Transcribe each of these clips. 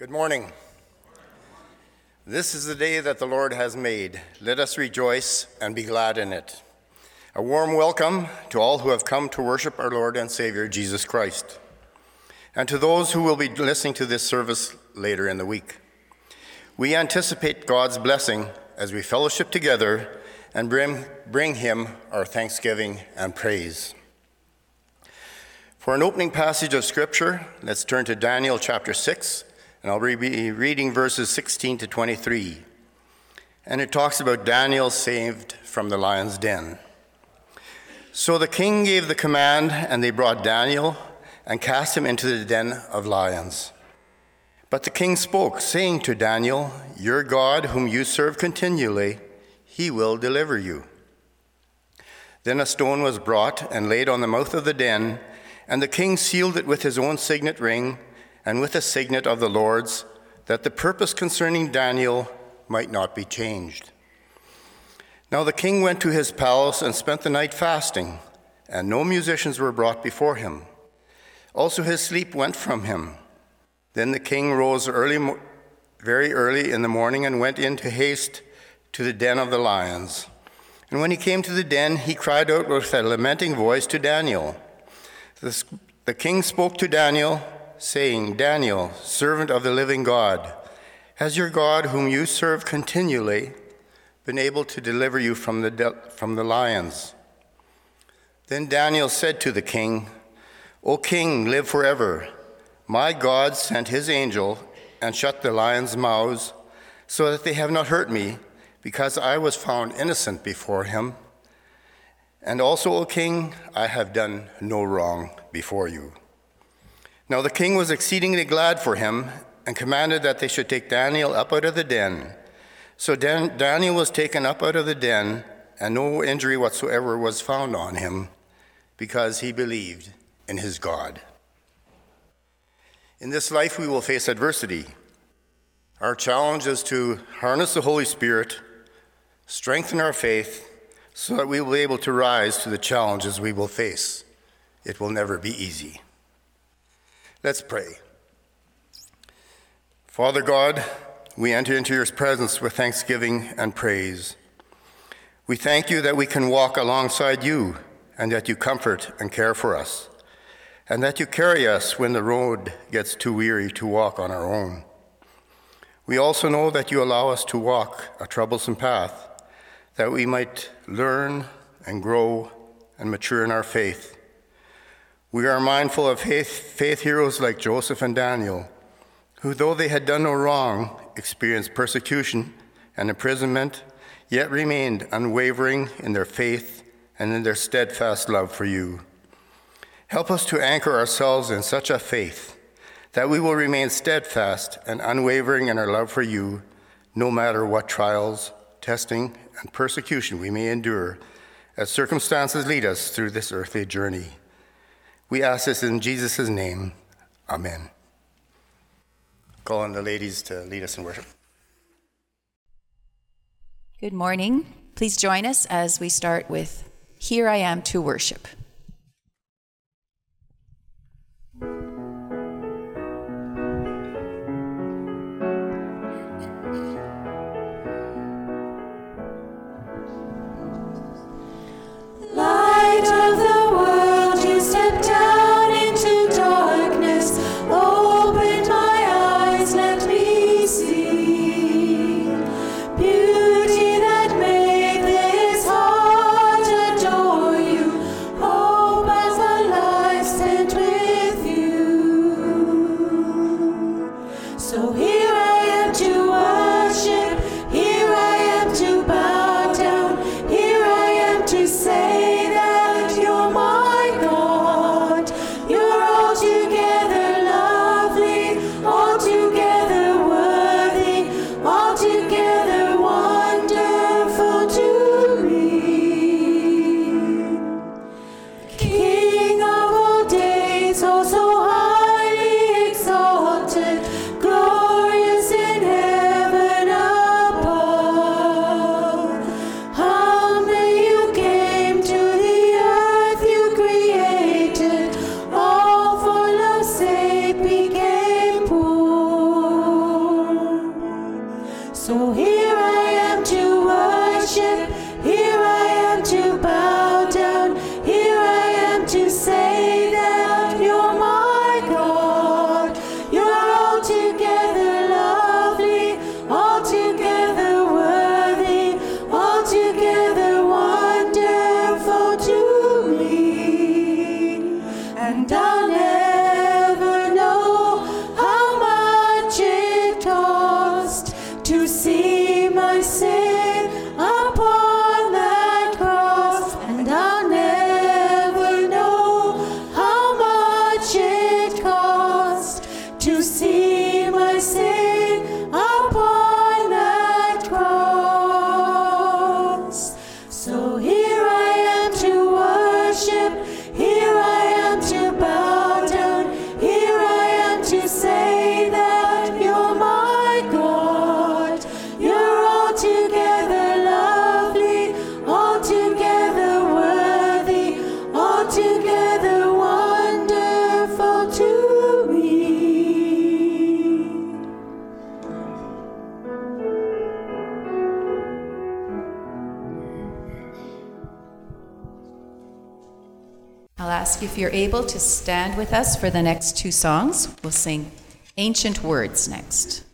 Good morning. This is the day that the Lord has made. Let us rejoice and be glad in it. A warm welcome to all who have come to worship our Lord and Savior Jesus Christ, and to those who will be listening to this service later in the week. We anticipate God's blessing as we fellowship together and bring, bring Him our thanksgiving and praise. For an opening passage of Scripture, let's turn to Daniel chapter 6, and I'll be reading verses 16 to 23. And it talks about Daniel saved from the lion's den. So the king gave the command, and they brought Daniel and cast him into the den of lions. But the king spoke, saying to Daniel, Your God, whom you serve continually, he will deliver you. Then a stone was brought and laid on the mouth of the den, and the king sealed it with his own signet ring and with the signet of the Lord's, that the purpose concerning Daniel might not be changed. Now the king went to his palace and spent the night fasting, and no musicians were brought before him. Also his sleep went from him. Then the king rose early, very early in the morning and went in to haste to the den of the lions. And when he came to the den, he cried out with a lamenting voice to Daniel. The, the king spoke to Daniel, saying, Daniel, servant of the living God, has your God, whom you serve continually, been able to deliver you from the, de- from the lions? Then Daniel said to the king, O king, live forever. My God sent his angel and shut the lions' mouths so that they have not hurt me, because I was found innocent before him. And also, O king, I have done no wrong before you. Now the king was exceedingly glad for him and commanded that they should take Daniel up out of the den. So Dan- Daniel was taken up out of the den, and no injury whatsoever was found on him, because he believed in his God. In this life, we will face adversity. Our challenge is to harness the Holy Spirit, strengthen our faith, so that we will be able to rise to the challenges we will face. It will never be easy. Let's pray. Father God, we enter into your presence with thanksgiving and praise. We thank you that we can walk alongside you and that you comfort and care for us, and that you carry us when the road gets too weary to walk on our own. We also know that you allow us to walk a troublesome path that we might learn and grow and mature in our faith. We are mindful of faith, faith, heroes like Joseph and Daniel, who, though they had done no wrong, experienced persecution and imprisonment, yet remained unwavering in their faith and in their steadfast love for you. Help us to anchor ourselves in such a faith that we will remain steadfast and unwavering in our love for you, no matter what trials, testing, and persecution we may endure as circumstances lead us through this earthly journey. We ask this in Jesus' name. Amen. Call on the ladies to lead us in worship. Good morning. Please join us as we start with Here I Am to Worship. If you're able to stand with us for the next two songs. We'll sing Ancient Words next.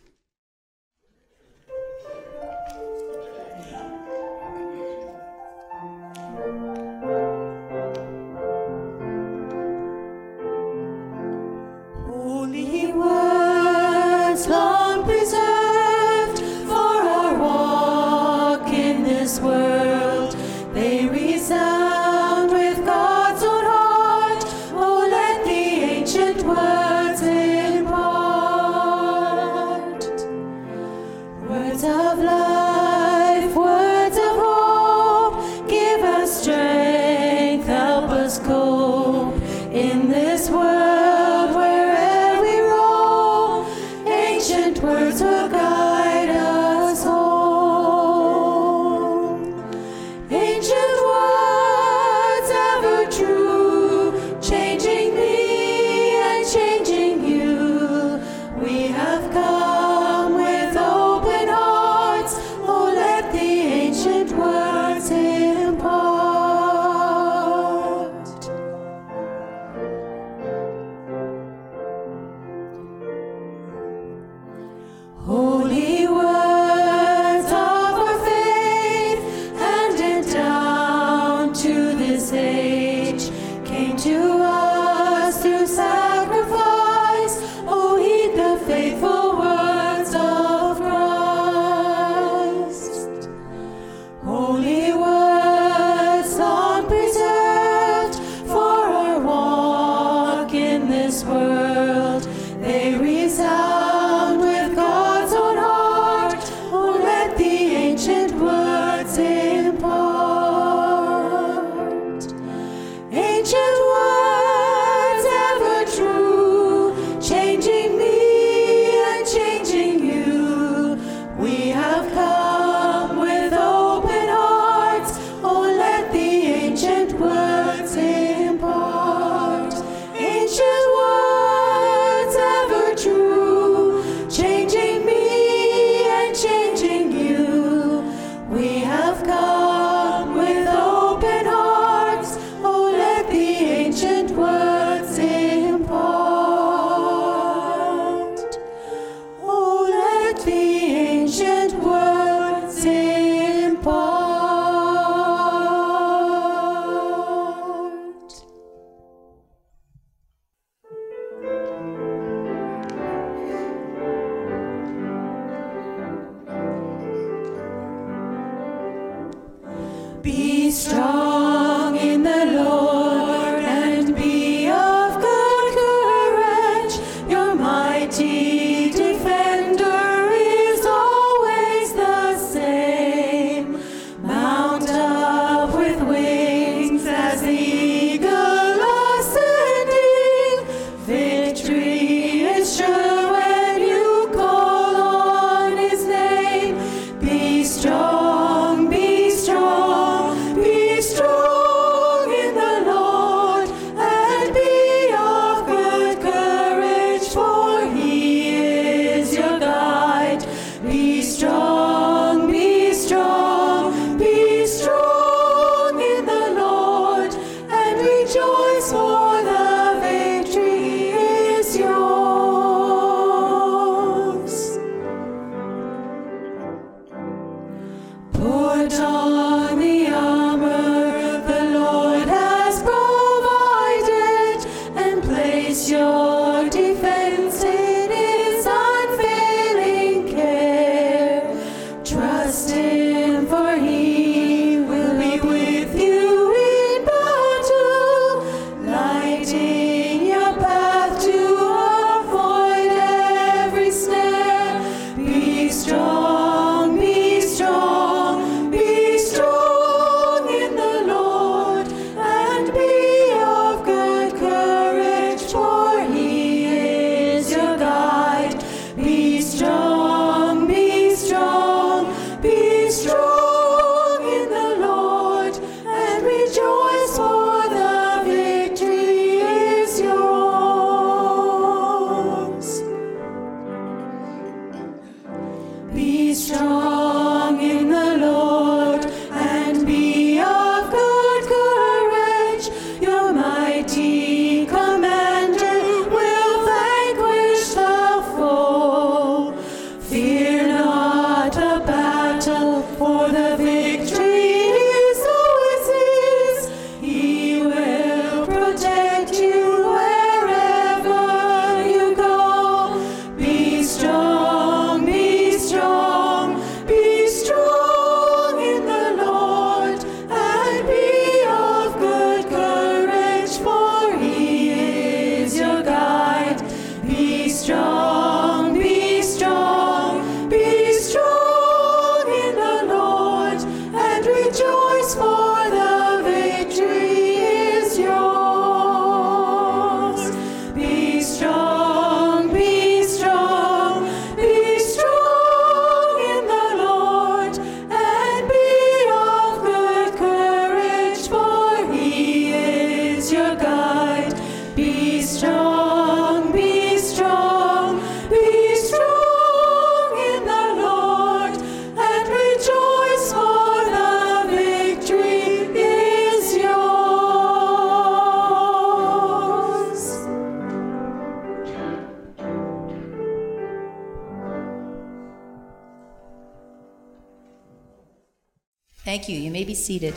Seated.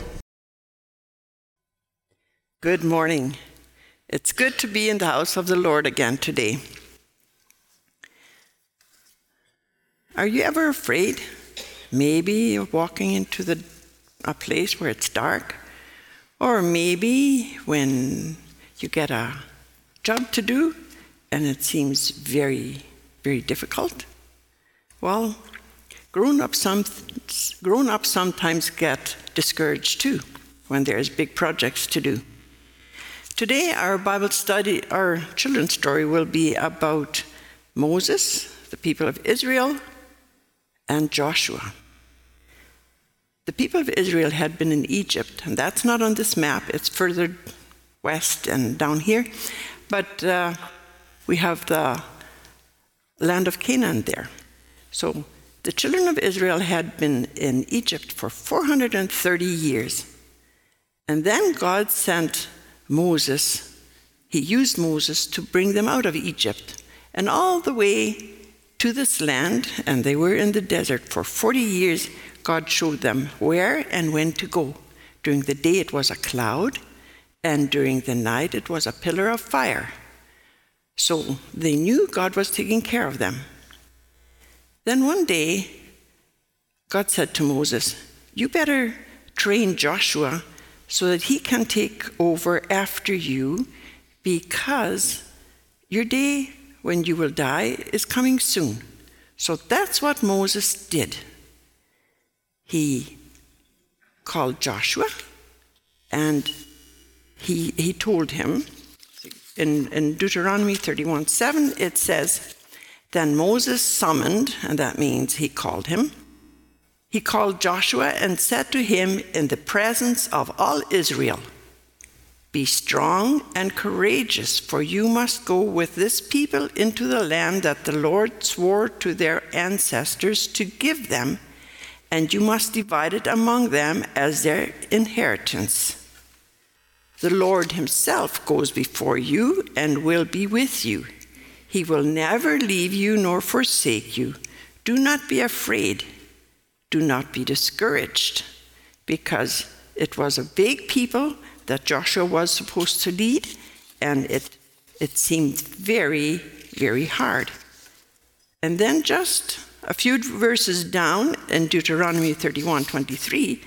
Good morning. It's good to be in the house of the Lord again today. Are you ever afraid? Maybe you're walking into the, a place where it's dark, or maybe when you get a job to do and it seems very, very difficult. Well, grown ups some, grown ups sometimes get discouraged too when there's big projects to do. Today, our Bible study, our children's story, will be about Moses, the people of Israel, and Joshua. The people of Israel had been in Egypt, and that's not on this map, it's further west and down here. But uh, we have the land of Canaan there. So the children of Israel had been in Egypt for 430 years. And then God sent Moses, he used Moses to bring them out of Egypt and all the way to this land. And they were in the desert for 40 years. God showed them where and when to go. During the day, it was a cloud, and during the night, it was a pillar of fire. So they knew God was taking care of them. Then one day, God said to Moses, You better train Joshua so that he can take over after you because your day when you will die is coming soon. So that's what Moses did. He called Joshua and he, he told him in, in Deuteronomy 31 7, it says, Then Moses summoned, and that means he called him, he called Joshua and said to him in the presence of all Israel, Be strong and courageous, for you must go with this people into the land that the Lord swore to their ancestors to give them, and you must divide it among them as their inheritance. The Lord Himself goes before you and will be with you. He will never leave you nor forsake you. Do not be afraid do not be discouraged because it was a big people that Joshua was supposed to lead, and it, it seemed very, very hard. And then just a few verses down in Deuteronomy 31 23,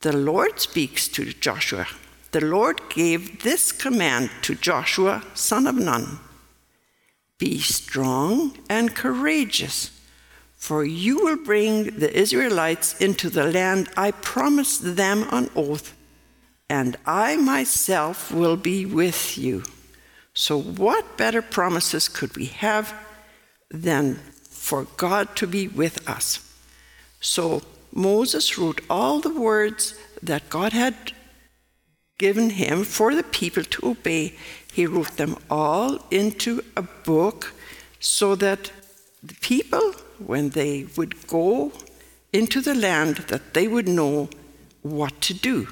the Lord speaks to Joshua. The Lord gave this command to Joshua, son of Nun Be strong and courageous for you will bring the Israelites into the land I promised them on oath, and I myself will be with you. So, what better promises could we have than for God to be with us? So, Moses wrote all the words that God had given him for the people to obey. He wrote them all into a book so that the people when they would go into the land that they would know what to do.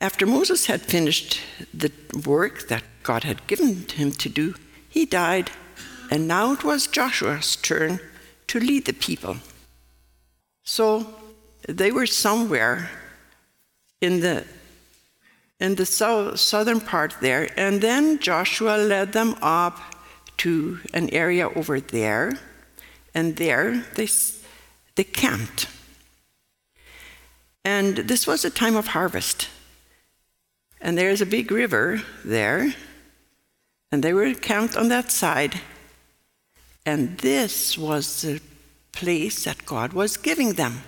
After Moses had finished the work that God had given him to do, he died, and now it was Joshua's turn to lead the people. So they were somewhere in the in the southern part there, and then Joshua led them up to an area over there and there they, they camped. And this was a time of harvest. And there's a big river there, and they were camped on that side. And this was the place that God was giving them.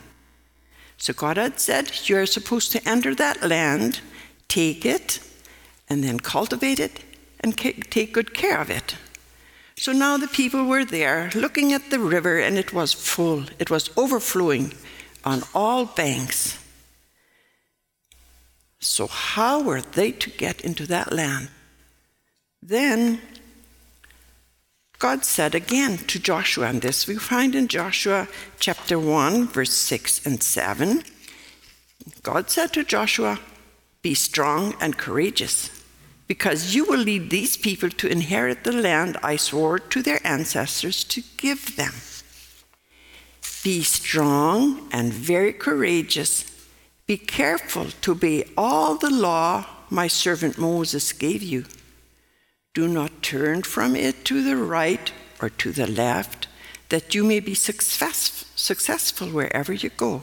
So God had said, You're supposed to enter that land, take it, and then cultivate it and take good care of it. So now the people were there looking at the river, and it was full, it was overflowing on all banks. So, how were they to get into that land? Then God said again to Joshua, and this we find in Joshua chapter 1, verse 6 and 7. God said to Joshua, Be strong and courageous because you will lead these people to inherit the land I swore to their ancestors to give them. Be strong and very courageous. Be careful to obey all the law my servant Moses gave you. Do not turn from it to the right or to the left, that you may be success, successful wherever you go.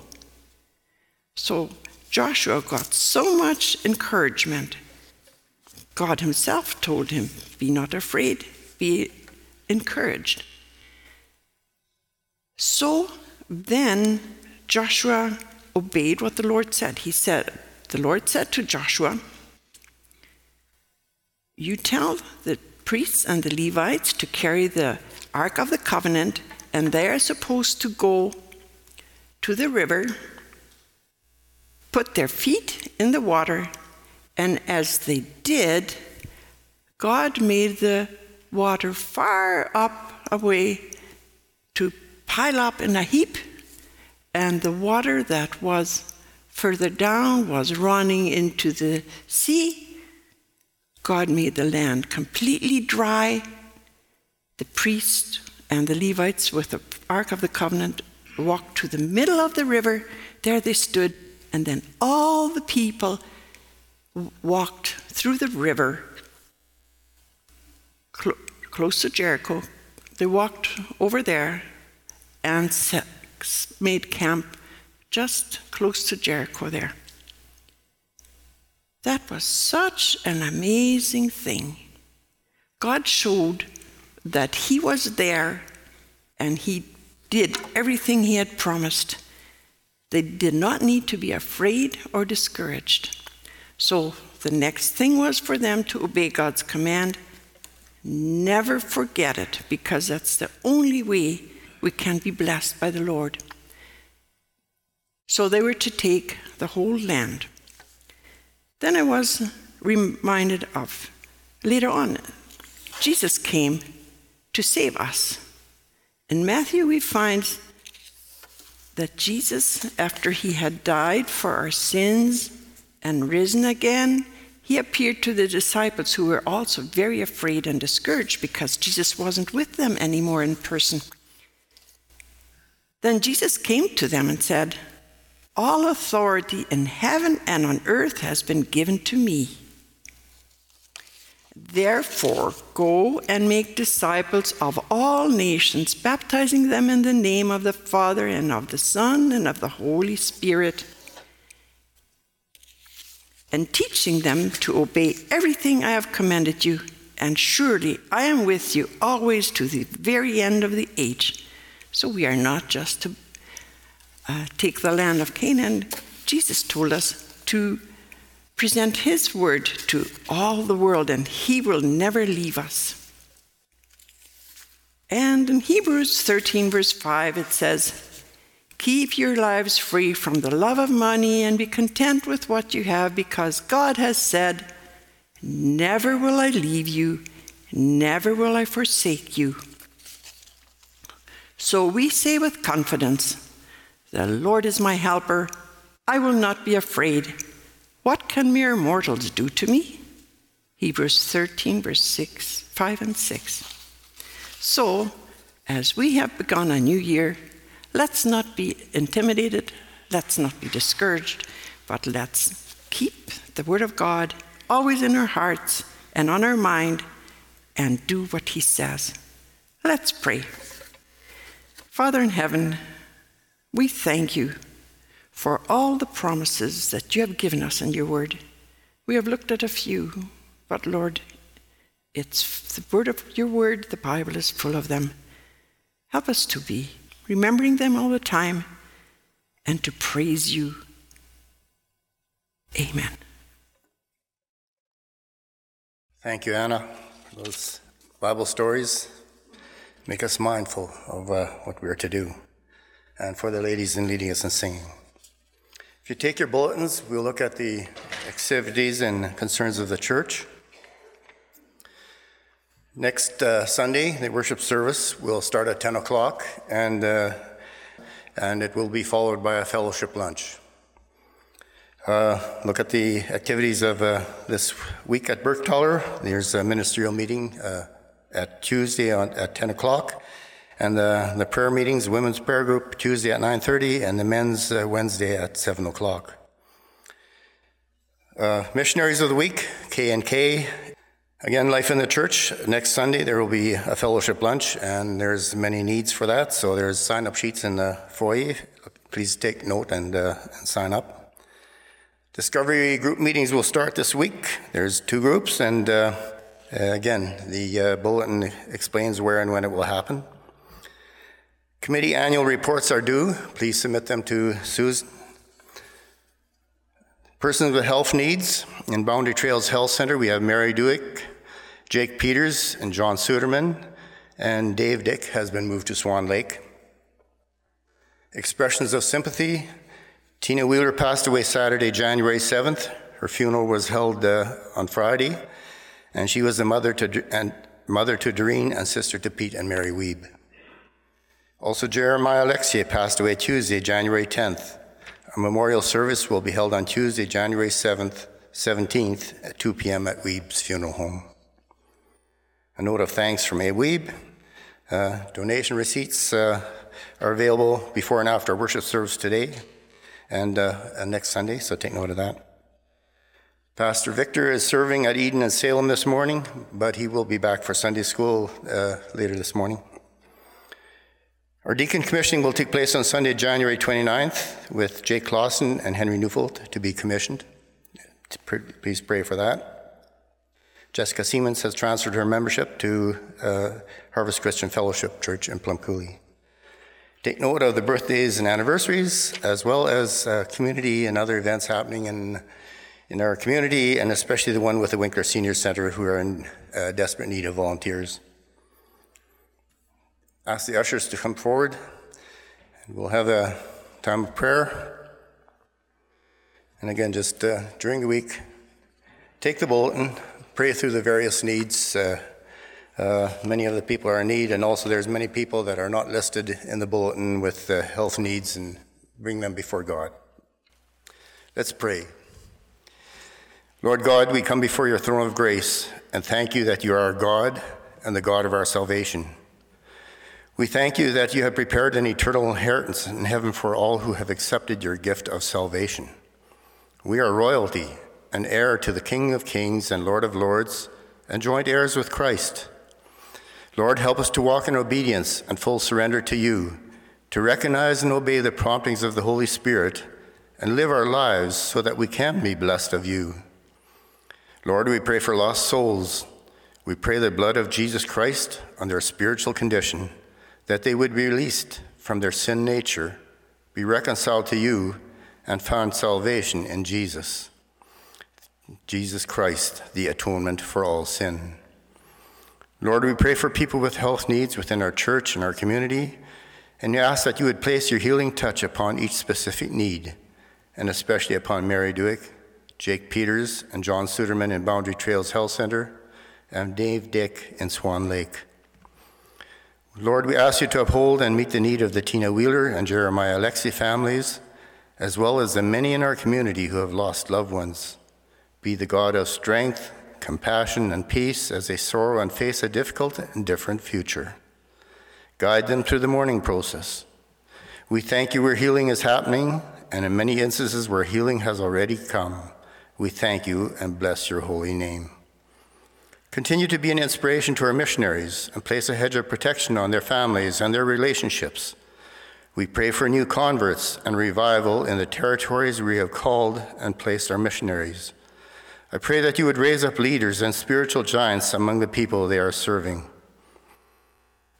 So Joshua got so much encouragement. God Himself told him, Be not afraid, be encouraged. So then Joshua obeyed what the Lord said. He said, The Lord said to Joshua, You tell the priests and the Levites to carry the Ark of the Covenant, and they are supposed to go to the river, put their feet in the water, and as they did, God made the water far up away to pile up in a heap, and the water that was further down was running into the sea. God made the land completely dry. The priest and the Levites, with the Ark of the Covenant, walked to the middle of the river. There they stood, and then all the people walked through the river cl- close to Jericho. They walked over there and set, made camp just close to Jericho there. That was such an amazing thing. God showed that He was there and He did everything He had promised. They did not need to be afraid or discouraged. So the next thing was for them to obey God's command. Never forget it, because that's the only way we can be blessed by the Lord. So they were to take the whole land. Then I was reminded of later on, Jesus came to save us. In Matthew, we find that Jesus, after he had died for our sins, and risen again, he appeared to the disciples who were also very afraid and discouraged because Jesus wasn't with them anymore in person. Then Jesus came to them and said, All authority in heaven and on earth has been given to me. Therefore, go and make disciples of all nations, baptizing them in the name of the Father and of the Son and of the Holy Spirit and teaching them to obey everything I have commanded you. And surely I am with you always to the very end of the age. So we are not just to uh, take the land of Canaan. Jesus told us to present his word to all the world, and he will never leave us. And in Hebrews 13, verse 5, it says, Keep your lives free from the love of money and be content with what you have because God has said, Never will I leave you, never will I forsake you. So we say with confidence, The Lord is my helper, I will not be afraid. What can mere mortals do to me? Hebrews 13, verse 6, 5 and 6. So, as we have begun a new year, Let's not be intimidated, let's not be discouraged, but let's keep the Word of God always in our hearts and on our mind and do what He says. Let's pray. Father in heaven, we thank you for all the promises that you have given us in your Word. We have looked at a few, but Lord, it's the word of your word, the Bible is full of them. Help us to be remembering them all the time, and to praise you. Amen. Thank you, Anna, those Bible stories. Make us mindful of uh, what we are to do. and for the ladies in leading us in singing. If you take your bulletins, we'll look at the activities and concerns of the church. Next uh, Sunday, the worship service will start at 10 o'clock, and, uh, and it will be followed by a fellowship lunch. Uh, look at the activities of uh, this week at Bergthaler. There's a ministerial meeting uh, at Tuesday on, at 10 o'clock, and the, the prayer meetings, women's prayer group Tuesday at 9:30, and the men's uh, Wednesday at 7 o'clock. Uh, missionaries of the week, K and K. Again, life in the church. Next Sunday there will be a fellowship lunch, and there's many needs for that. So there's sign-up sheets in the foyer. Please take note and, uh, and sign up. Discovery group meetings will start this week. There's two groups, and uh, again, the uh, bulletin explains where and when it will happen. Committee annual reports are due. Please submit them to Susan. Persons with health needs in Boundary Trails Health Center, we have Mary Dewick, Jake Peters, and John Suderman, and Dave Dick has been moved to Swan Lake. Expressions of sympathy Tina Wheeler passed away Saturday, January 7th. Her funeral was held uh, on Friday, and she was the mother to and mother to Doreen and sister to Pete and Mary Weeb. Also, Jeremiah Alexia passed away Tuesday, January 10th. A memorial service will be held on Tuesday, January 7th, 17th at 2 p.m. at Weeb's funeral home. A note of thanks from A. Weeb. Uh, donation receipts uh, are available before and after worship service today and uh, next Sunday, so take note of that. Pastor Victor is serving at Eden and Salem this morning, but he will be back for Sunday school uh, later this morning. Our deacon commissioning will take place on Sunday, January 29th, with Jake Clausen and Henry Neufeld to be commissioned. Please pray for that. Jessica Siemens has transferred her membership to uh, Harvest Christian Fellowship Church in Plum Coulee. Take note of the birthdays and anniversaries, as well as uh, community and other events happening in, in our community, and especially the one with the Winkler Senior Center, who are in uh, desperate need of volunteers. Ask the ushers to come forward, and we'll have a time of prayer. And again, just uh, during the week, take the bulletin, pray through the various needs uh, uh, many of the people are in need, and also there's many people that are not listed in the bulletin with health needs, and bring them before God. Let's pray. Lord God, we come before your throne of grace and thank you that you are our God and the God of our salvation. We thank you that you have prepared an eternal inheritance in heaven for all who have accepted your gift of salvation. We are royalty, an heir to the King of kings and Lord of lords, and joint heirs with Christ. Lord, help us to walk in obedience and full surrender to you, to recognize and obey the promptings of the Holy Spirit, and live our lives so that we can be blessed of you. Lord, we pray for lost souls. We pray the blood of Jesus Christ on their spiritual condition, that they would be released from their sin nature, be reconciled to you, and find salvation in Jesus. Jesus Christ, the atonement for all sin. Lord, we pray for people with health needs within our church and our community, and we ask that you would place your healing touch upon each specific need, and especially upon Mary Dewick, Jake Peters, and John Suderman in Boundary Trails Health Center, and Dave Dick in Swan Lake. Lord, we ask you to uphold and meet the need of the Tina Wheeler and Jeremiah Alexi families, as well as the many in our community who have lost loved ones. Be the God of strength compassion, and peace as they sorrow and face a difficult and different future. Guide them through the mourning process. We thank you where healing is happening, and in many instances where healing has already come. We thank you and bless your holy name. Continue to be an inspiration to our missionaries and place a hedge of protection on their families and their relationships. We pray for new converts and revival in the territories we have called and placed our missionaries. I pray that you would raise up leaders and spiritual giants among the people they are serving.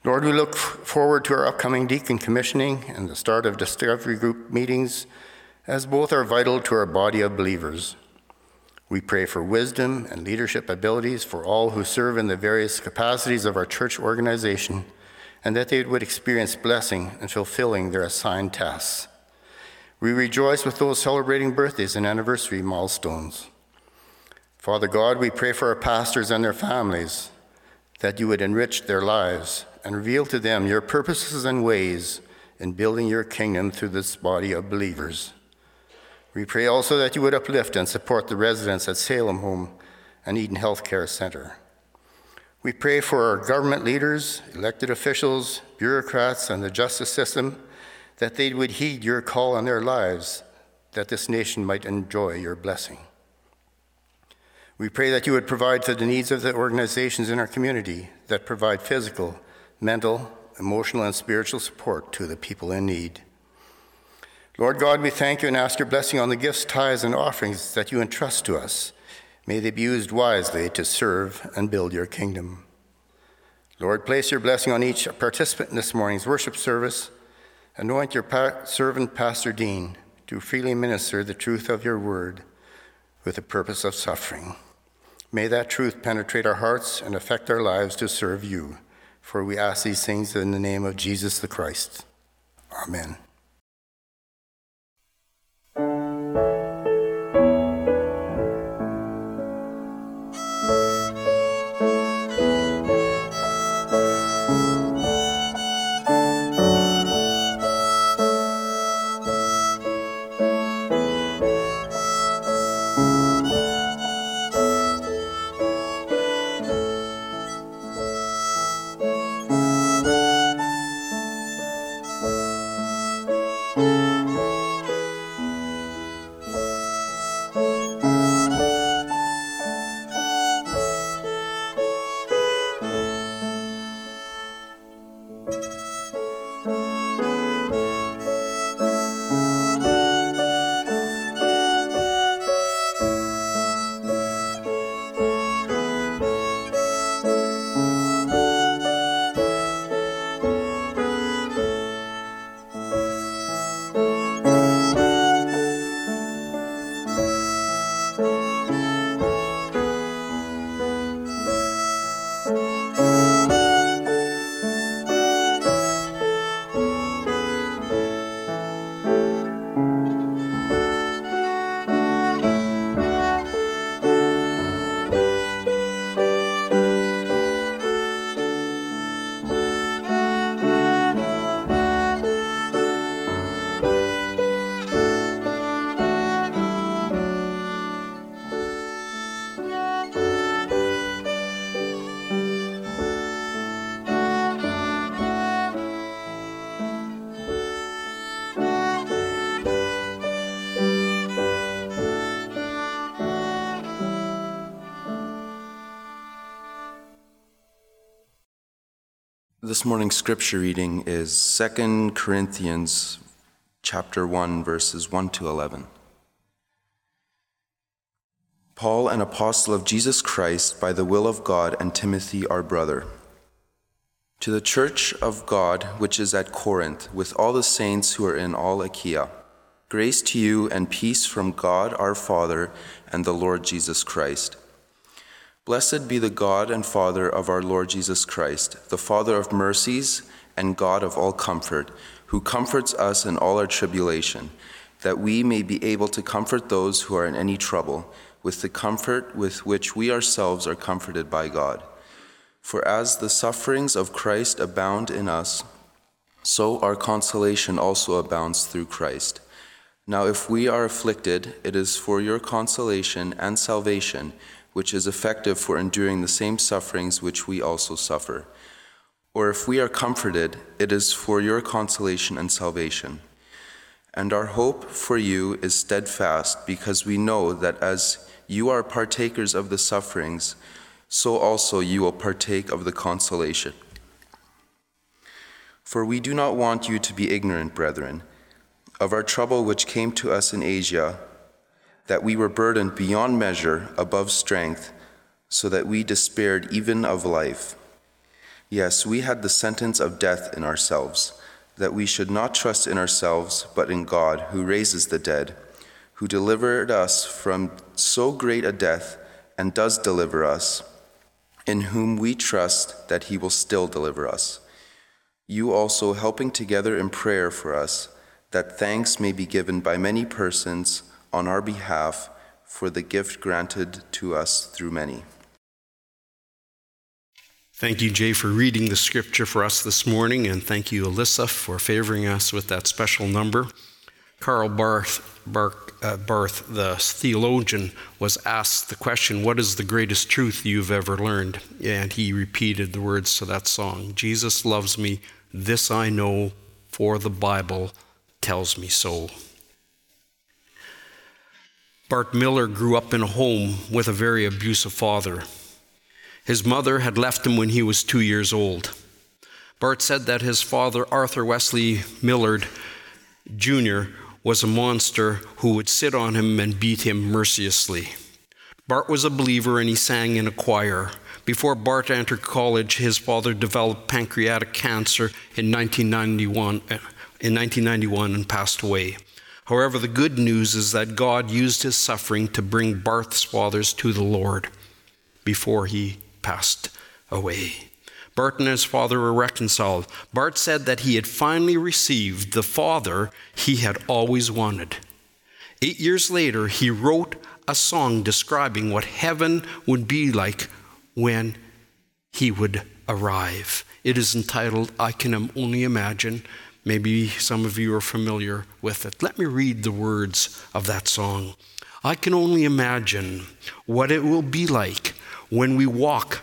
Lord, we look forward to our upcoming deacon commissioning and the start of discovery group meetings, as both are vital to our body of believers. We pray for wisdom and leadership abilities for all who serve in the various capacities of our church organization, and that they would experience blessing in fulfilling their assigned tasks. We rejoice with those celebrating birthdays and anniversary milestones. Father God, we pray for our pastors and their families that you would enrich their lives and reveal to them your purposes and ways in building your kingdom through this body of believers. We pray also that you would uplift and support the residents at Salem Home and Eden Healthcare Center. We pray for our government leaders, elected officials, bureaucrats, and the justice system that they would heed your call on their lives, that this nation might enjoy your blessing. We pray that you would provide for the needs of the organizations in our community that provide physical, mental, emotional, and spiritual support to the people in need. Lord God, we thank you and ask your blessing on the gifts, tithes, and offerings that you entrust to us. May they be used wisely to serve and build your kingdom. Lord, place your blessing on each participant in this morning's worship service. Anoint your pa- servant, Pastor Dean, to freely minister the truth of your word with the purpose of suffering. May that truth penetrate our hearts and affect our lives to serve you. For we ask these things in the name of Jesus the Christ. Amen. This morning's scripture reading is 2 Corinthians chapter 1 verses 1 to 11. Paul, an apostle of Jesus Christ by the will of God, and Timothy, our brother. To the church of God which is at Corinth, with all the saints who are in all Achaia, grace to you and peace from God our Father and the Lord Jesus Christ. Blessed be the God and Father of our Lord Jesus Christ, the Father of mercies and God of all comfort, who comforts us in all our tribulation, that we may be able to comfort those who are in any trouble with the comfort with which we ourselves are comforted by God. For as the sufferings of Christ abound in us, so our consolation also abounds through Christ. Now, if we are afflicted, it is for your consolation and salvation which is effective for enduring the same sufferings which we also suffer. Or if we are comforted, it is for your consolation and salvation. And our hope for you is steadfast, because we know that as you are partakers of the sufferings, so also you will partake of the consolation. For we do not want you to be ignorant, brethren, of our trouble which came to us in Asia that we were burdened beyond measure, above strength, so that we despaired even of life. Yes, we had the sentence of death in ourselves, that we should not trust in ourselves, but in God, who raises the dead, who delivered us from so great a death and does deliver us, in whom we trust that he will still deliver us. you also helping together in prayer for us, that thanks may be given by many persons on our behalf for the gift granted to us through many. Thank you, Jay, for reading the scripture for us this morning, and thank you, Alyssa, for favoring us with that special number. Karl Barth, Barth, uh, Barth, the theologian, was asked the question, What is the greatest truth you've ever learned? And he repeated the words to that song Jesus loves me, this I know, for the Bible tells me so. Bart Millard grew up in a home with a very abusive father. His mother had left him when he was two years old. Bart said that his father, Arthur Wesley Millard Jr., was a monster who would sit on him and beat him mercilessly. Bart was a believer and he sang in a choir. Before Bart entered college, his father developed pancreatic cancer in 1991, uh, in 1991 and passed away. However, the good news is that God used his suffering to bring Bart's fathers to the Lord before he passed away. Bart and his father were reconciled. Bart said that he had finally received the father he had always wanted. Eight years later, he wrote a song describing what heaven would be like when he would arrive. It is entitled, I Can Only Imagine. Maybe some of you are familiar with it. Let me read the words of that song. I can only imagine what it will be like when we walk,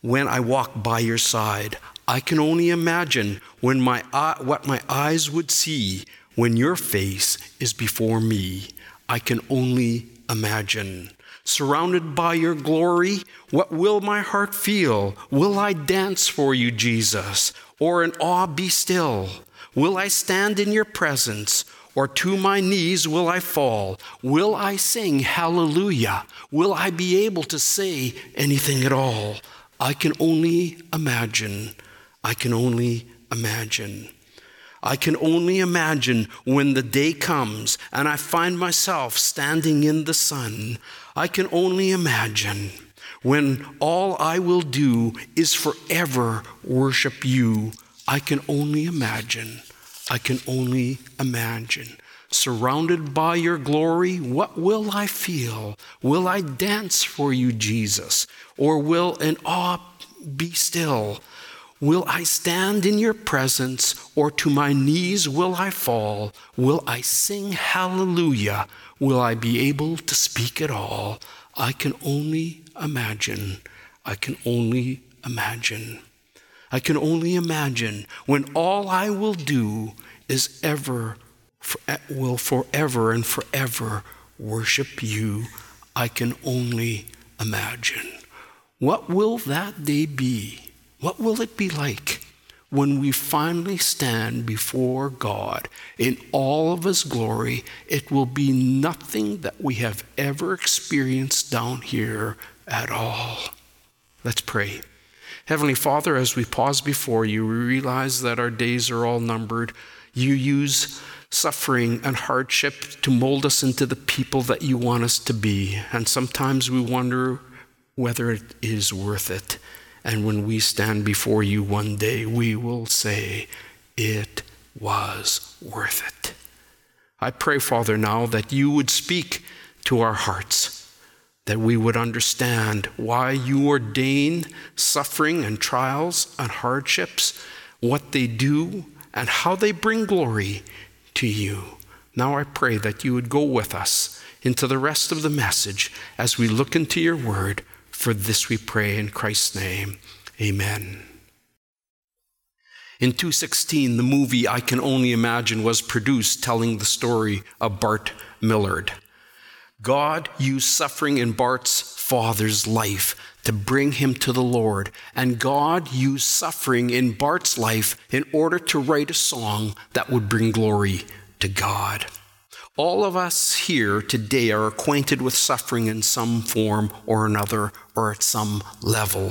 when I walk by your side. I can only imagine when my what my eyes would see when your face is before me. I can only imagine. Surrounded by your glory, what will my heart feel? Will I dance for you, Jesus, or in awe be still? Will I stand in your presence? or to my knees will I fall? Will I sing hallelujah? Will I be able to say anything at all? I can only imagine. I can only imagine. I can only imagine when the day comes and I find myself standing in the sun. I can only imagine when all I will do is forever worship you. I can only imagine. I can only imagine. Surrounded by your glory, what will I feel? Will I dance for you, Jesus? Or will in awe be still? Will I stand in your presence, or to my knees will I fall? Will I sing hallelujah? Will I be able to speak at all? I can only imagine. I can only imagine. I can only imagine when all I will do is ever, for, eh, will forever and forever worship you. I can only imagine. What will that day be? What will it be like when we finally stand before God in all of His glory? It will be nothing that we have ever experienced down here at all. Let's pray. Heavenly Father, as we pause before you, we realize that our days are all numbered. You use suffering and hardship to mold us into the people that you want us to be. And sometimes we wonder whether it is worth it. And when we stand before you one day, we will say, It was worth it. I pray, Father, now that you would speak to our hearts that we would understand why you ordain suffering and trials and hardships, what they do, and how they bring glory to you. Now I pray that you would go with us into the rest of the message as we look into your word. For this we pray in Christ's name. Amen. In 216, the movie I Can Only Imagine was produced telling the story of Bart Millard. God used suffering in Bart's father's life to bring him to the Lord. And God used suffering in Bart's life in order to write a song that would bring glory to God. All of us here today are acquainted with suffering in some form or another or at some level.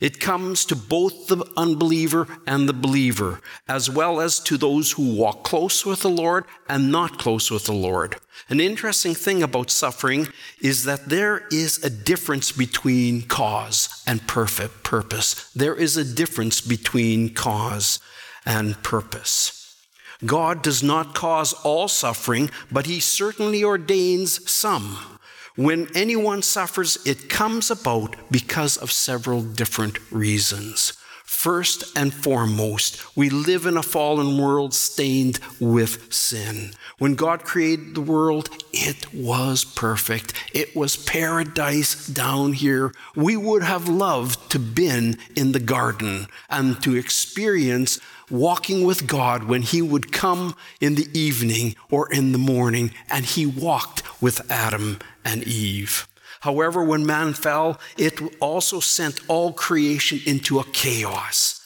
It comes to both the unbeliever and the believer, as well as to those who walk close with the Lord and not close with the Lord. An interesting thing about suffering is that there is a difference between cause and perfect purpose. There is a difference between cause and purpose. God does not cause all suffering, but He certainly ordains some. When anyone suffers, it comes about because of several different reasons. First and foremost, we live in a fallen world stained with sin. When God created the world, it was perfect. It was paradise down here. We would have loved to been in the garden and to experience walking with God when he would come in the evening or in the morning and he walked with Adam and Eve. However, when man fell, it also sent all creation into a chaos,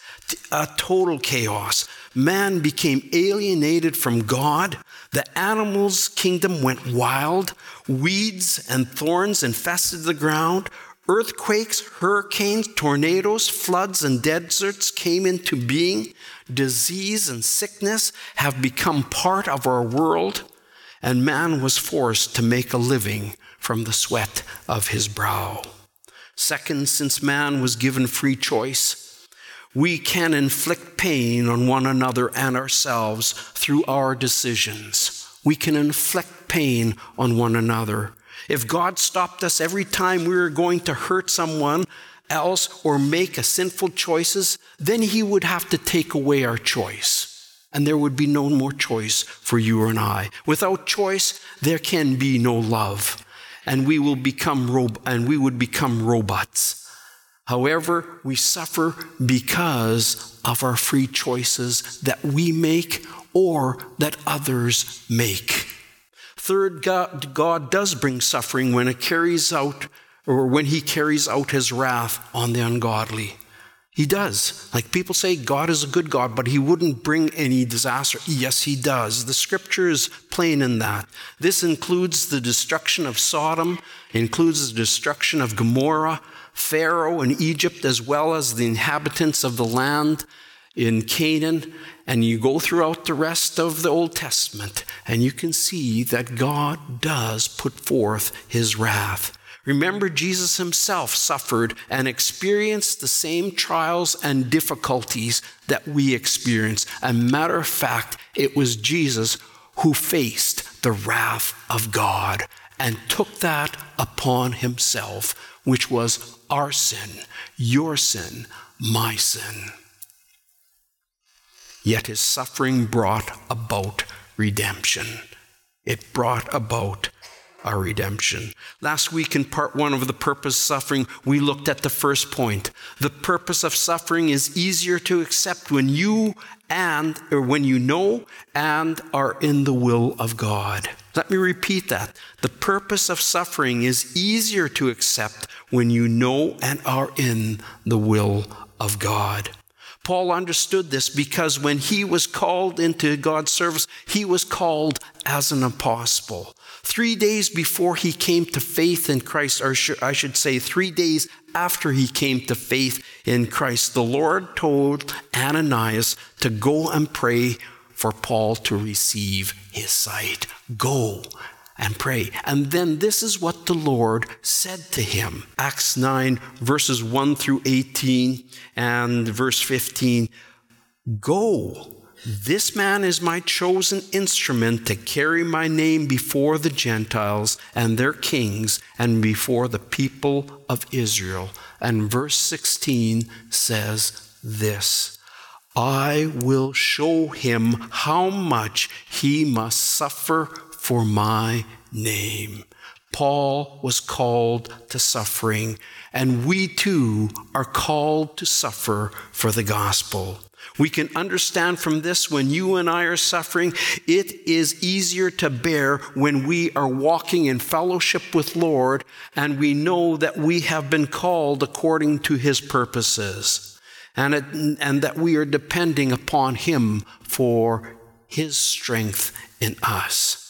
a total chaos. Man became alienated from God. The animals' kingdom went wild. Weeds and thorns infested the ground. Earthquakes, hurricanes, tornadoes, floods, and deserts came into being. Disease and sickness have become part of our world, and man was forced to make a living from the sweat of his brow. Second, since man was given free choice, we can inflict pain on one another and ourselves through our decisions. We can inflict pain on one another. If God stopped us every time we were going to hurt someone else or make a sinful choices, then he would have to take away our choice. And there would be no more choice for you and I. Without choice, there can be no love and we will become and we would become robots. However, we suffer because of our free choices that we make or that others make. Third, God, God does bring suffering when it carries out or when he carries out his wrath on the ungodly. He does. Like people say, God is a good God, but He wouldn't bring any disaster. Yes, He does. The scripture is plain in that. This includes the destruction of Sodom, includes the destruction of Gomorrah, Pharaoh and Egypt, as well as the inhabitants of the land in Canaan. And you go throughout the rest of the Old Testament, and you can see that God does put forth His wrath. Remember, Jesus himself suffered and experienced the same trials and difficulties that we experience. A matter of fact, it was Jesus who faced the wrath of God and took that upon himself, which was our sin, your sin, my sin. Yet his suffering brought about redemption. It brought about our redemption. Last week, in part one of the purpose of suffering, we looked at the first point. The purpose of suffering is easier to accept when you and, or when you know and are in the will of God. Let me repeat that. The purpose of suffering is easier to accept when you know and are in the will of God. Paul understood this because when he was called into God's service, he was called as an apostle. Three days before he came to faith in Christ, or I should say, three days after he came to faith in Christ, the Lord told Ananias to go and pray for Paul to receive his sight. Go and pray. And then this is what the Lord said to him Acts 9, verses 1 through 18 and verse 15. Go this man is my chosen instrument to carry my name before the Gentiles and their kings and before the people of Israel. And verse 16 says this I will show him how much he must suffer for my name. Paul was called to suffering, and we too are called to suffer for the gospel. We can understand from this when you and I are suffering, it is easier to bear when we are walking in fellowship with Lord and we know that we have been called according to his purposes and, it, and that we are depending upon him for his strength in us.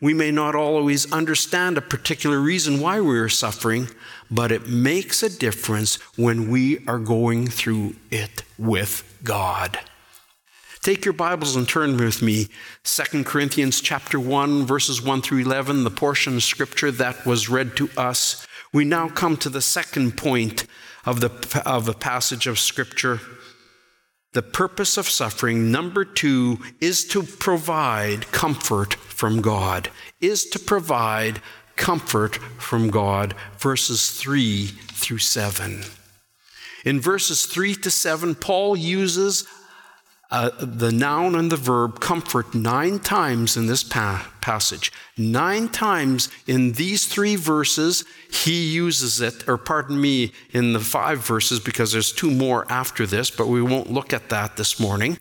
We may not always understand a particular reason why we are suffering, but it makes a difference when we are going through it with God. Take your Bibles and turn with me 2 Corinthians chapter 1 verses 1 through 11, the portion of scripture that was read to us. We now come to the second point of the of the passage of scripture. The purpose of suffering. Number two is to provide comfort from God, is to provide comfort from God, verses 3 through 7. In verses 3 to 7, Paul uses uh, the noun and the verb comfort nine times in this pa- passage. Nine times in these three verses, he uses it, or pardon me, in the five verses, because there's two more after this, but we won't look at that this morning.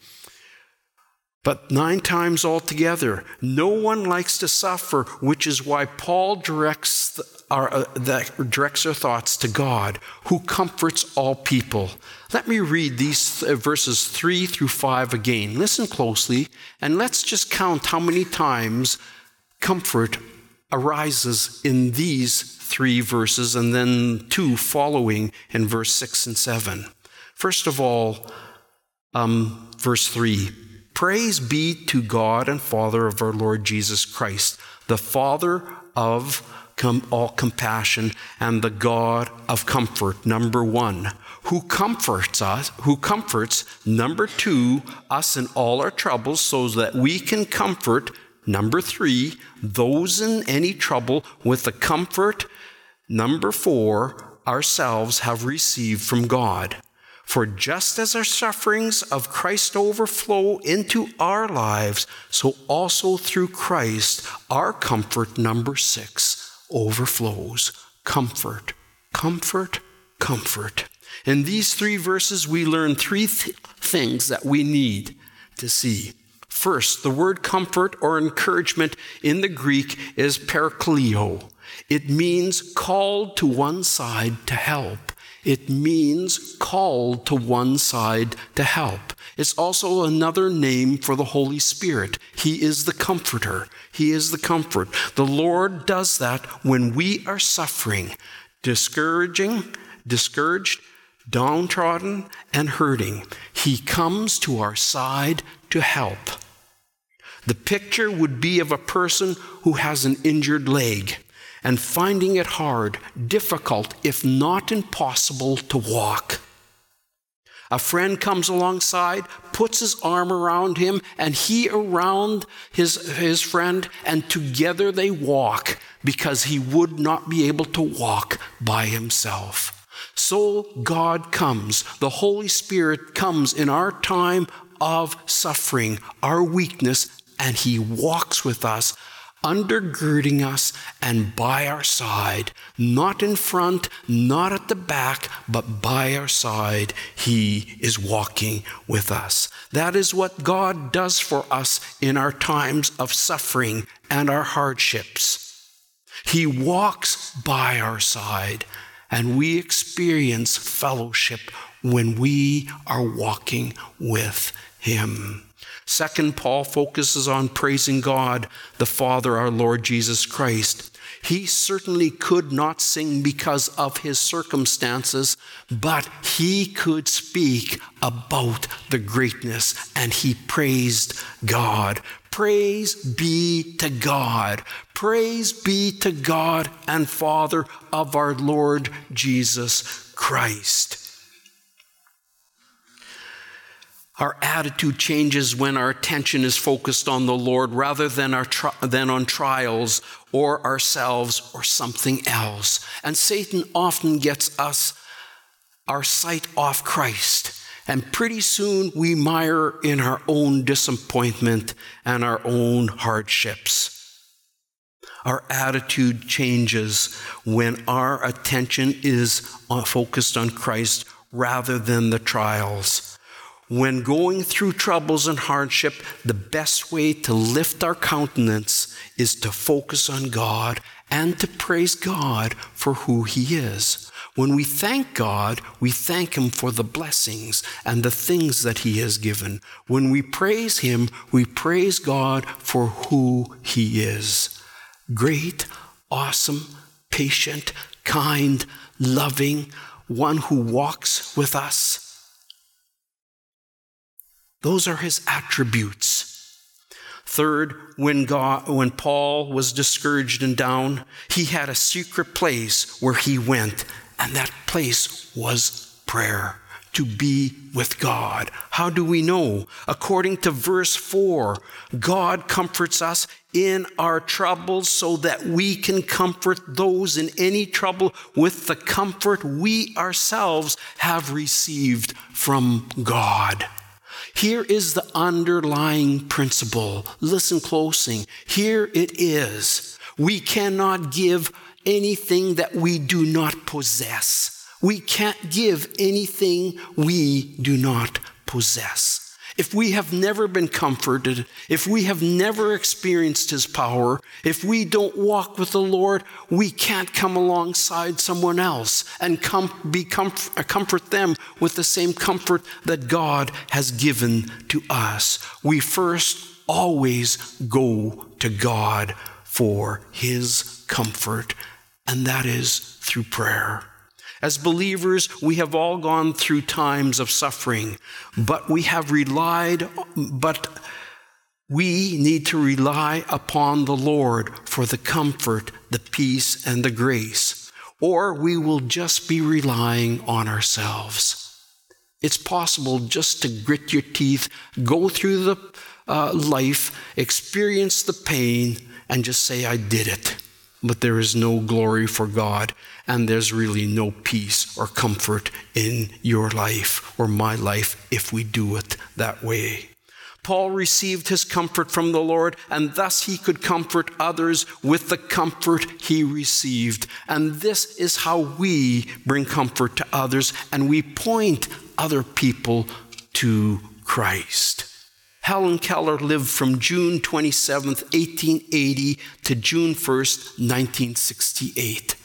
But nine times altogether, no one likes to suffer, which is why Paul directs our, uh, that directs our thoughts to God, who comforts all people. Let me read these th- verses 3 through 5 again. Listen closely, and let's just count how many times comfort arises in these three verses, and then two following in verse 6 and 7. First of all, um, verse 3 Praise be to God and Father of our Lord Jesus Christ, the Father of com- all compassion and the God of comfort, number one, who comforts us, who comforts, number two, us in all our troubles so that we can comfort, number three, those in any trouble with the comfort, number four, ourselves have received from God. For just as our sufferings of Christ overflow into our lives, so also through Christ, our comfort, number six, overflows. Comfort, comfort, comfort. In these three verses, we learn three th- things that we need to see. First, the word comfort or encouragement in the Greek is parakaleo. It means called to one side to help. It means called to one side to help. It's also another name for the Holy Spirit. He is the comforter. He is the comfort. The Lord does that when we are suffering, discouraging, discouraged, downtrodden, and hurting. He comes to our side to help. The picture would be of a person who has an injured leg and finding it hard, difficult, if not impossible, to walk. A friend comes alongside, puts his arm around him, and he around his, his friend, and together they walk because he would not be able to walk by himself. So God comes, the Holy Spirit comes in our time of suffering, our weakness, and he walks with us undergirding us and by our side, not in front, not at the back, but by our side. He is walking with us. That is what God does for us in our times of suffering and our hardships. He walks by our side, and we experience fellowship when we are walking with Him. Second, Paul focuses on praising God, the Father, our Lord Jesus Christ. He certainly could not sing because of his circumstances, but he could speak about the greatness and he praised God. Praise be to God. Praise be to God and Father of our Lord Jesus Christ. Our attitude changes when our attention is focused on the Lord rather than, our tri- than on trials or ourselves or something else. And Satan often gets us our sight off Christ. And pretty soon we mire in our own disappointment and our own hardships. Our attitude changes when our attention is uh, focused on Christ rather than the trials. When going through troubles and hardship, the best way to lift our countenance is to focus on God and to praise God for who He is. When we thank God, we thank Him for the blessings and the things that He has given. When we praise Him, we praise God for who He is. Great, awesome, patient, kind, loving, one who walks with us those are his attributes. Third, when, God, when Paul was discouraged and down, he had a secret place where he went, and that place was prayer. to be with God. How do we know? According to verse 4, God comforts us in our troubles so that we can comfort those in any trouble with the comfort we ourselves have received from God. Here is the underlying principle. Listen closely. Here it is. We cannot give anything that we do not possess. We can't give anything we do not possess. If we have never been comforted, if we have never experienced His power, if we don't walk with the Lord, we can't come alongside someone else and com- be comf- uh, comfort them with the same comfort that God has given to us. We first always go to God for His comfort, and that is through prayer. As believers, we have all gone through times of suffering, but we have relied, but we need to rely upon the Lord for the comfort, the peace, and the grace, or we will just be relying on ourselves. It's possible just to grit your teeth, go through the uh, life, experience the pain, and just say, I did it. But there is no glory for God and there's really no peace or comfort in your life or my life if we do it that way. Paul received his comfort from the Lord, and thus he could comfort others with the comfort he received. And this is how we bring comfort to others, and we point other people to Christ. Helen Keller lived from June 27, 1880 to June 1, 1968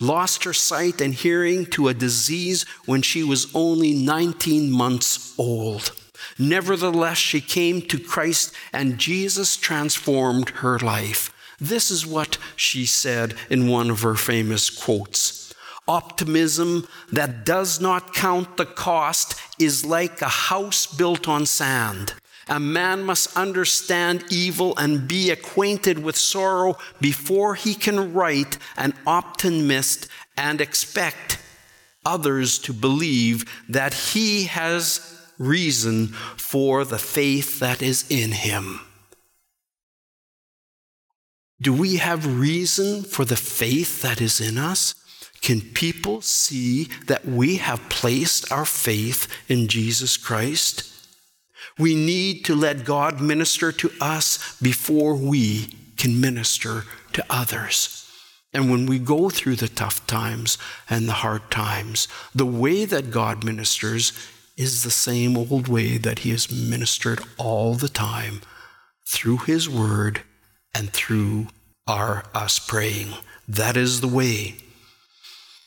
lost her sight and hearing to a disease when she was only 19 months old. Nevertheless, she came to Christ and Jesus transformed her life. This is what she said in one of her famous quotes. Optimism that does not count the cost is like a house built on sand. A man must understand evil and be acquainted with sorrow before he can write an optimist and expect others to believe that he has reason for the faith that is in him. Do we have reason for the faith that is in us? Can people see that we have placed our faith in Jesus Christ? We need to let God minister to us before we can minister to others. And when we go through the tough times and the hard times, the way that God ministers is the same old way that He has ministered all the time through His Word and through our us praying. That is the way.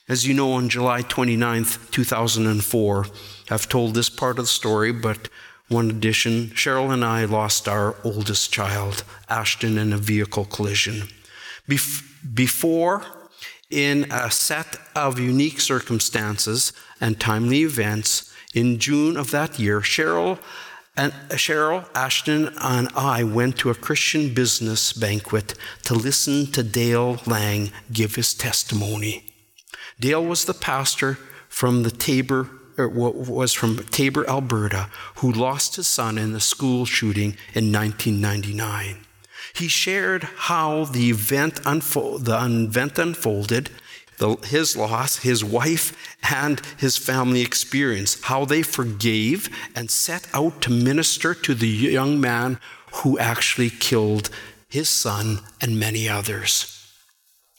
As you know, on July 29th, 2004, I've told this part of the story, but one addition Cheryl and I lost our oldest child, Ashton, in a vehicle collision. Bef- before, in a set of unique circumstances and timely events, in June of that year, Cheryl and Cheryl, Ashton, and I went to a Christian business banquet to listen to Dale Lang give his testimony. Dale was the pastor from the Taber Er, was from Taber, Alberta, who lost his son in the school shooting in 1999. He shared how the event, unfold, the event unfolded, the, his loss, his wife, and his family experience, how they forgave and set out to minister to the young man who actually killed his son and many others.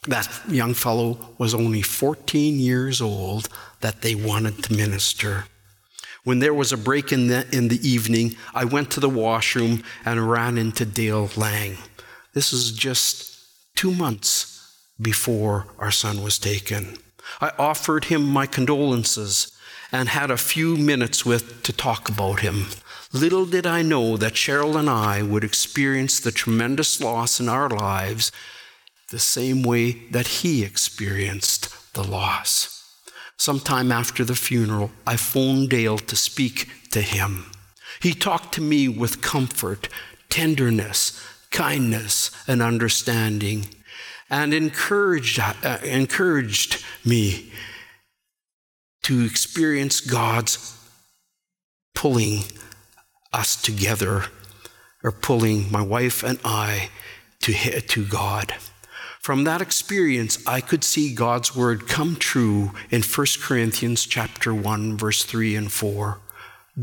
That young fellow was only 14 years old that they wanted to minister. When there was a break in the, in the evening, I went to the washroom and ran into Dale Lang. This is just two months before our son was taken. I offered him my condolences and had a few minutes with to talk about him. Little did I know that Cheryl and I would experience the tremendous loss in our lives the same way that he experienced the loss. Sometime after the funeral, I phoned Dale to speak to him. He talked to me with comfort, tenderness, kindness, and understanding, and encouraged, uh, encouraged me. to experience God's pulling us together, or pulling my wife and I to, to God. From that experience, I could see God's word come true in 1 Corinthians chapter 1, verse 3 and 4.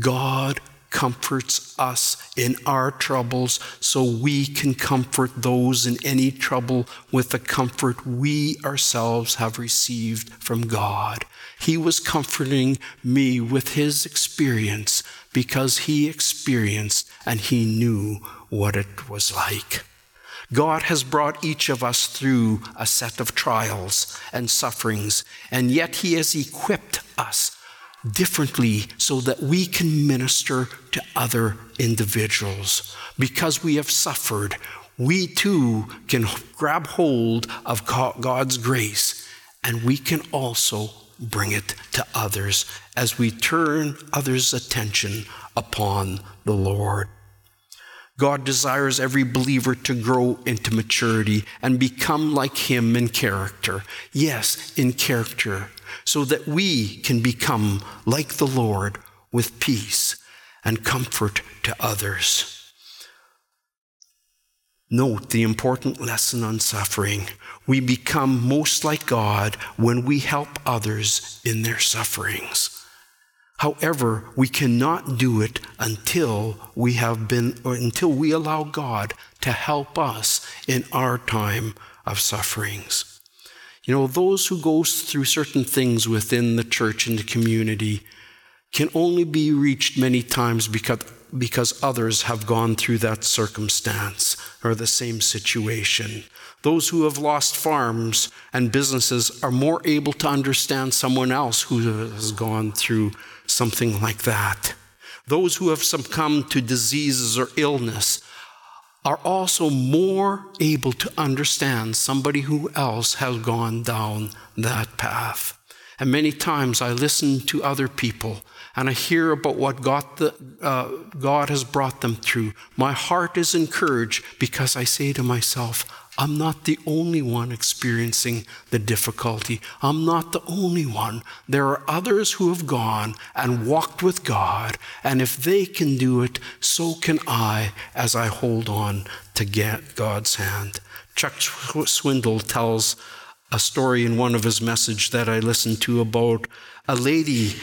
God comforts us in our troubles so we can comfort those in any trouble with the comfort we ourselves have received from God. He was comforting me with his experience because he experienced and he knew what it was like. God has brought each of us through a set of trials and sufferings, and yet He has equipped us differently so that we can minister to other individuals. Because we have suffered, we too can grab hold of God's grace and we can also bring it to others as we turn others' attention upon the Lord. God desires every believer to grow into maturity and become like Him in character. Yes, in character, so that we can become like the Lord with peace and comfort to others. Note the important lesson on suffering. We become most like God when we help others in their sufferings. However, we cannot do it until we have been, or until we allow God to help us in our time of sufferings. You know, those who go through certain things within the church and the community can only be reached many times because, because others have gone through that circumstance or the same situation. Those who have lost farms and businesses are more able to understand someone else who has gone through something like that. Those who have succumbed to diseases or illness are also more able to understand somebody who else has gone down that path. And many times I listen to other people and I hear about what God, the, uh, God has brought them through. My heart is encouraged because I say to myself, I'm not the only one experiencing the difficulty. I'm not the only one. There are others who have gone and walked with God, and if they can do it, so can I as I hold on to get God's hand. Chuck Swindoll tells a story in one of his messages that I listened to about a lady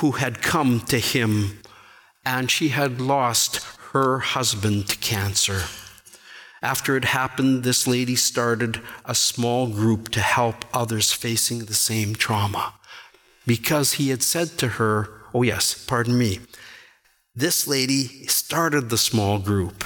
who had come to him and she had lost her husband to cancer. After it happened, this lady started a small group to help others facing the same trauma. Because he had said to her, Oh, yes, pardon me, this lady started the small group.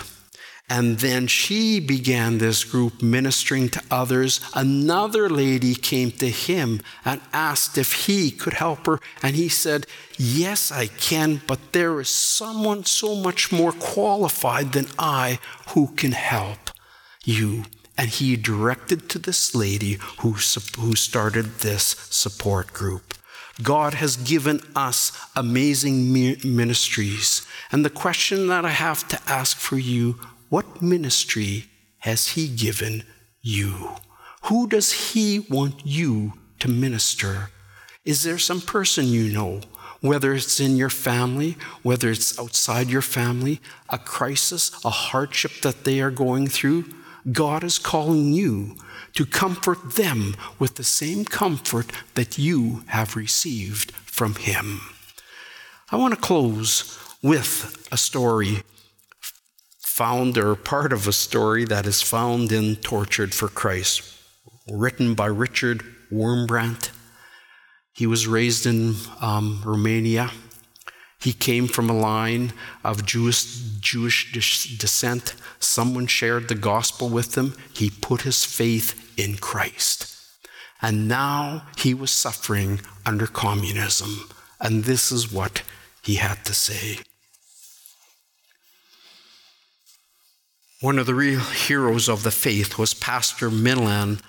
And then she began this group ministering to others. Another lady came to him and asked if he could help her. And he said, Yes, I can, but there is someone so much more qualified than I who can help you. And he directed to this lady who, who started this support group. God has given us amazing ministries. And the question that I have to ask for you what ministry has He given you? Who does He want you to minister? Is there some person you know, whether it's in your family, whether it's outside your family, a crisis, a hardship that they are going through? God is calling you to comfort them with the same comfort that you have received from Him. I want to close with a story found or part of a story that is found in Tortured for Christ, written by Richard Wurmbrand. He was raised in um, Romania. He came from a line of Jewish, Jewish descent. Someone shared the gospel with him. He put his faith in Christ. And now he was suffering under communism. And this is what he had to say. One of the real heroes of the faith was Pastor Milan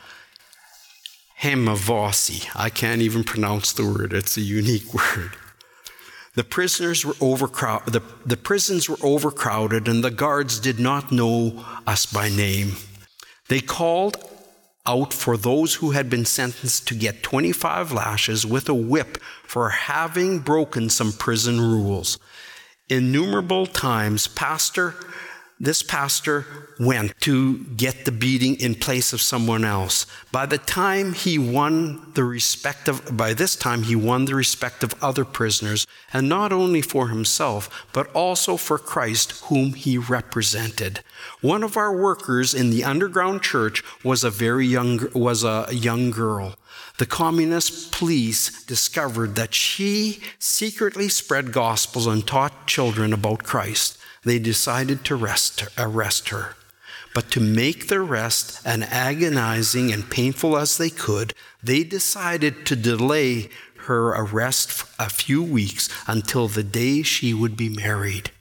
Haimovici. I can't even pronounce the word, it's a unique word. The prisoners were overcrowded, the, the prisons were overcrowded, and the guards did not know us by name. They called out for those who had been sentenced to get 25 lashes with a whip for having broken some prison rules. Innumerable times, Pastor this pastor went to get the beating in place of someone else. By the time he won the respect of, by this time he won the respect of other prisoners, and not only for himself, but also for Christ, whom he represented. One of our workers in the underground church was a very young, was a young girl. The communist police discovered that she secretly spread gospels and taught children about Christ they decided to arrest, arrest her. But to make the arrest as agonizing and painful as they could, they decided to delay her arrest a few weeks until the day she would be married.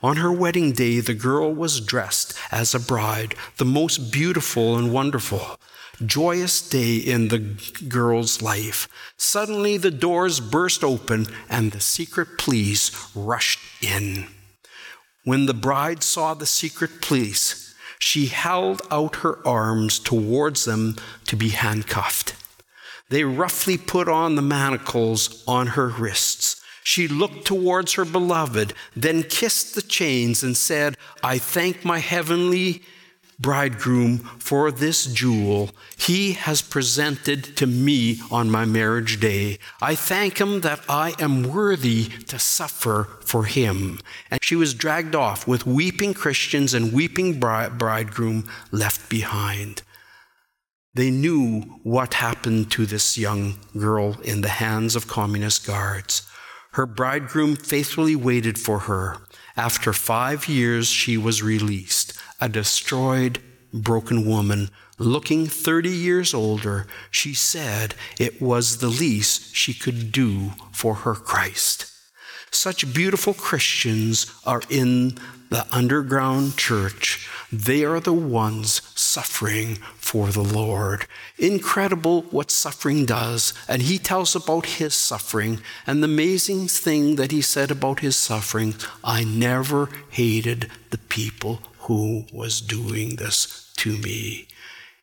On her wedding day, the girl was dressed as a bride, the most beautiful and wonderful. Joyous day in the girl's life. Suddenly, the doors burst open and the secret police rushed in. When the bride saw the secret police, she held out her arms towards them to be handcuffed. They roughly put on the manacles on her wrists. She looked towards her beloved, then kissed the chains and said, I thank my heavenly bridegroom for this jewel he has presented to me on my marriage day. I thank him that I am worthy to suffer for him. And she was dragged off with weeping Christians and weeping bridegroom left behind. They knew what happened to this young girl in the hands of communist guards. Her bridegroom faithfully waited for her. After five years, she was released a destroyed, broken woman, looking 30 years older, she said it was the least she could do for her Christ. Such beautiful Christians are in the underground church. They are the ones suffering for the Lord. Incredible what suffering does. And he tells about his suffering. And the amazing thing that he said about his suffering I never hated the people who was doing this to me.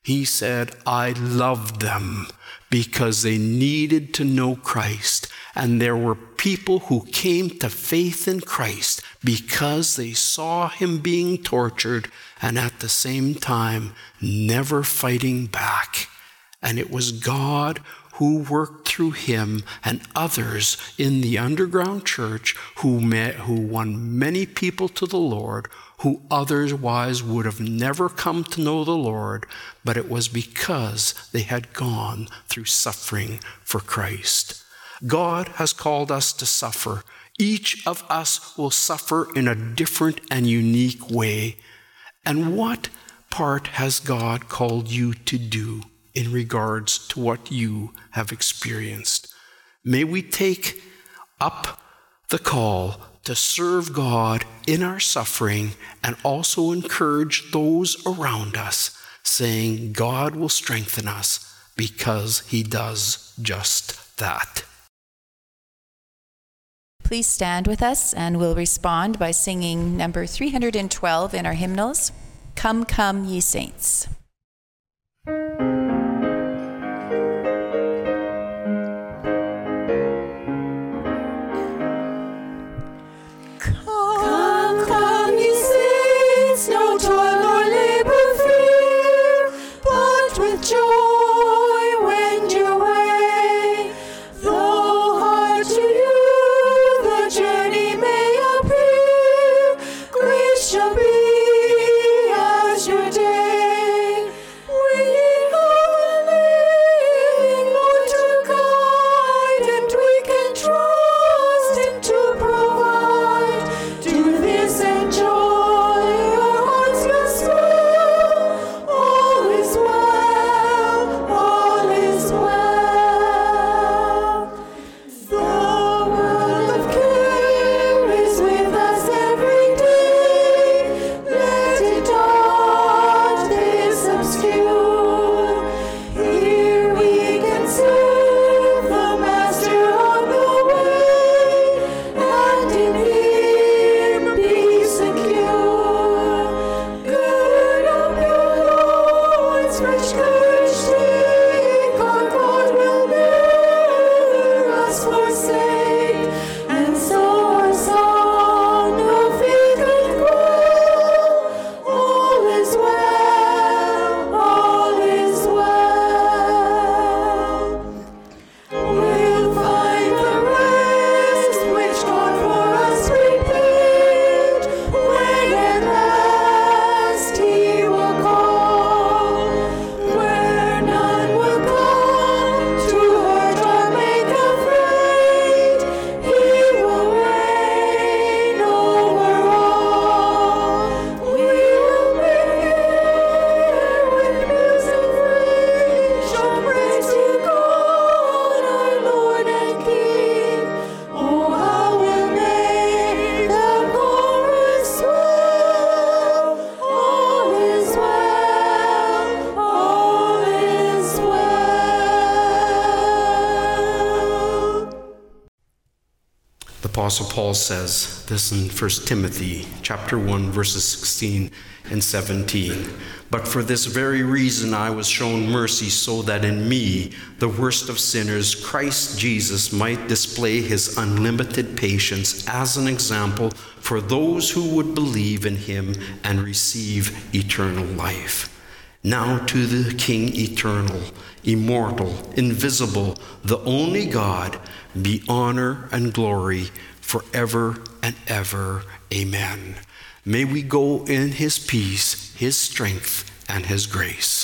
He said, I loved them because they needed to know Christ. And there were people who came to faith in Christ because they saw him being tortured and at the same time never fighting back. And it was God who worked through him and others in the underground church who, met, who won many people to the Lord who otherwise would have never come to know the Lord, but it was because they had gone through suffering for Christ. God has called us to suffer. Each of us will suffer in a different and unique way. And what part has God called you to do in regards to what you have experienced? May we take up the call to serve God in our suffering and also encourage those around us, saying, God will strengthen us because He does just that. Please stand with us and we'll respond by singing number 312 in our hymnals Come, Come, Ye Saints. Says this in 1 Timothy chapter 1 verses 16 and 17. But for this very reason I was shown mercy so that in me, the worst of sinners, Christ Jesus might display his unlimited patience as an example for those who would believe in him and receive eternal life. Now to the King eternal, immortal, invisible, the only God, be honor and glory forever and ever. Amen. May we go in his peace, his strength, and his grace.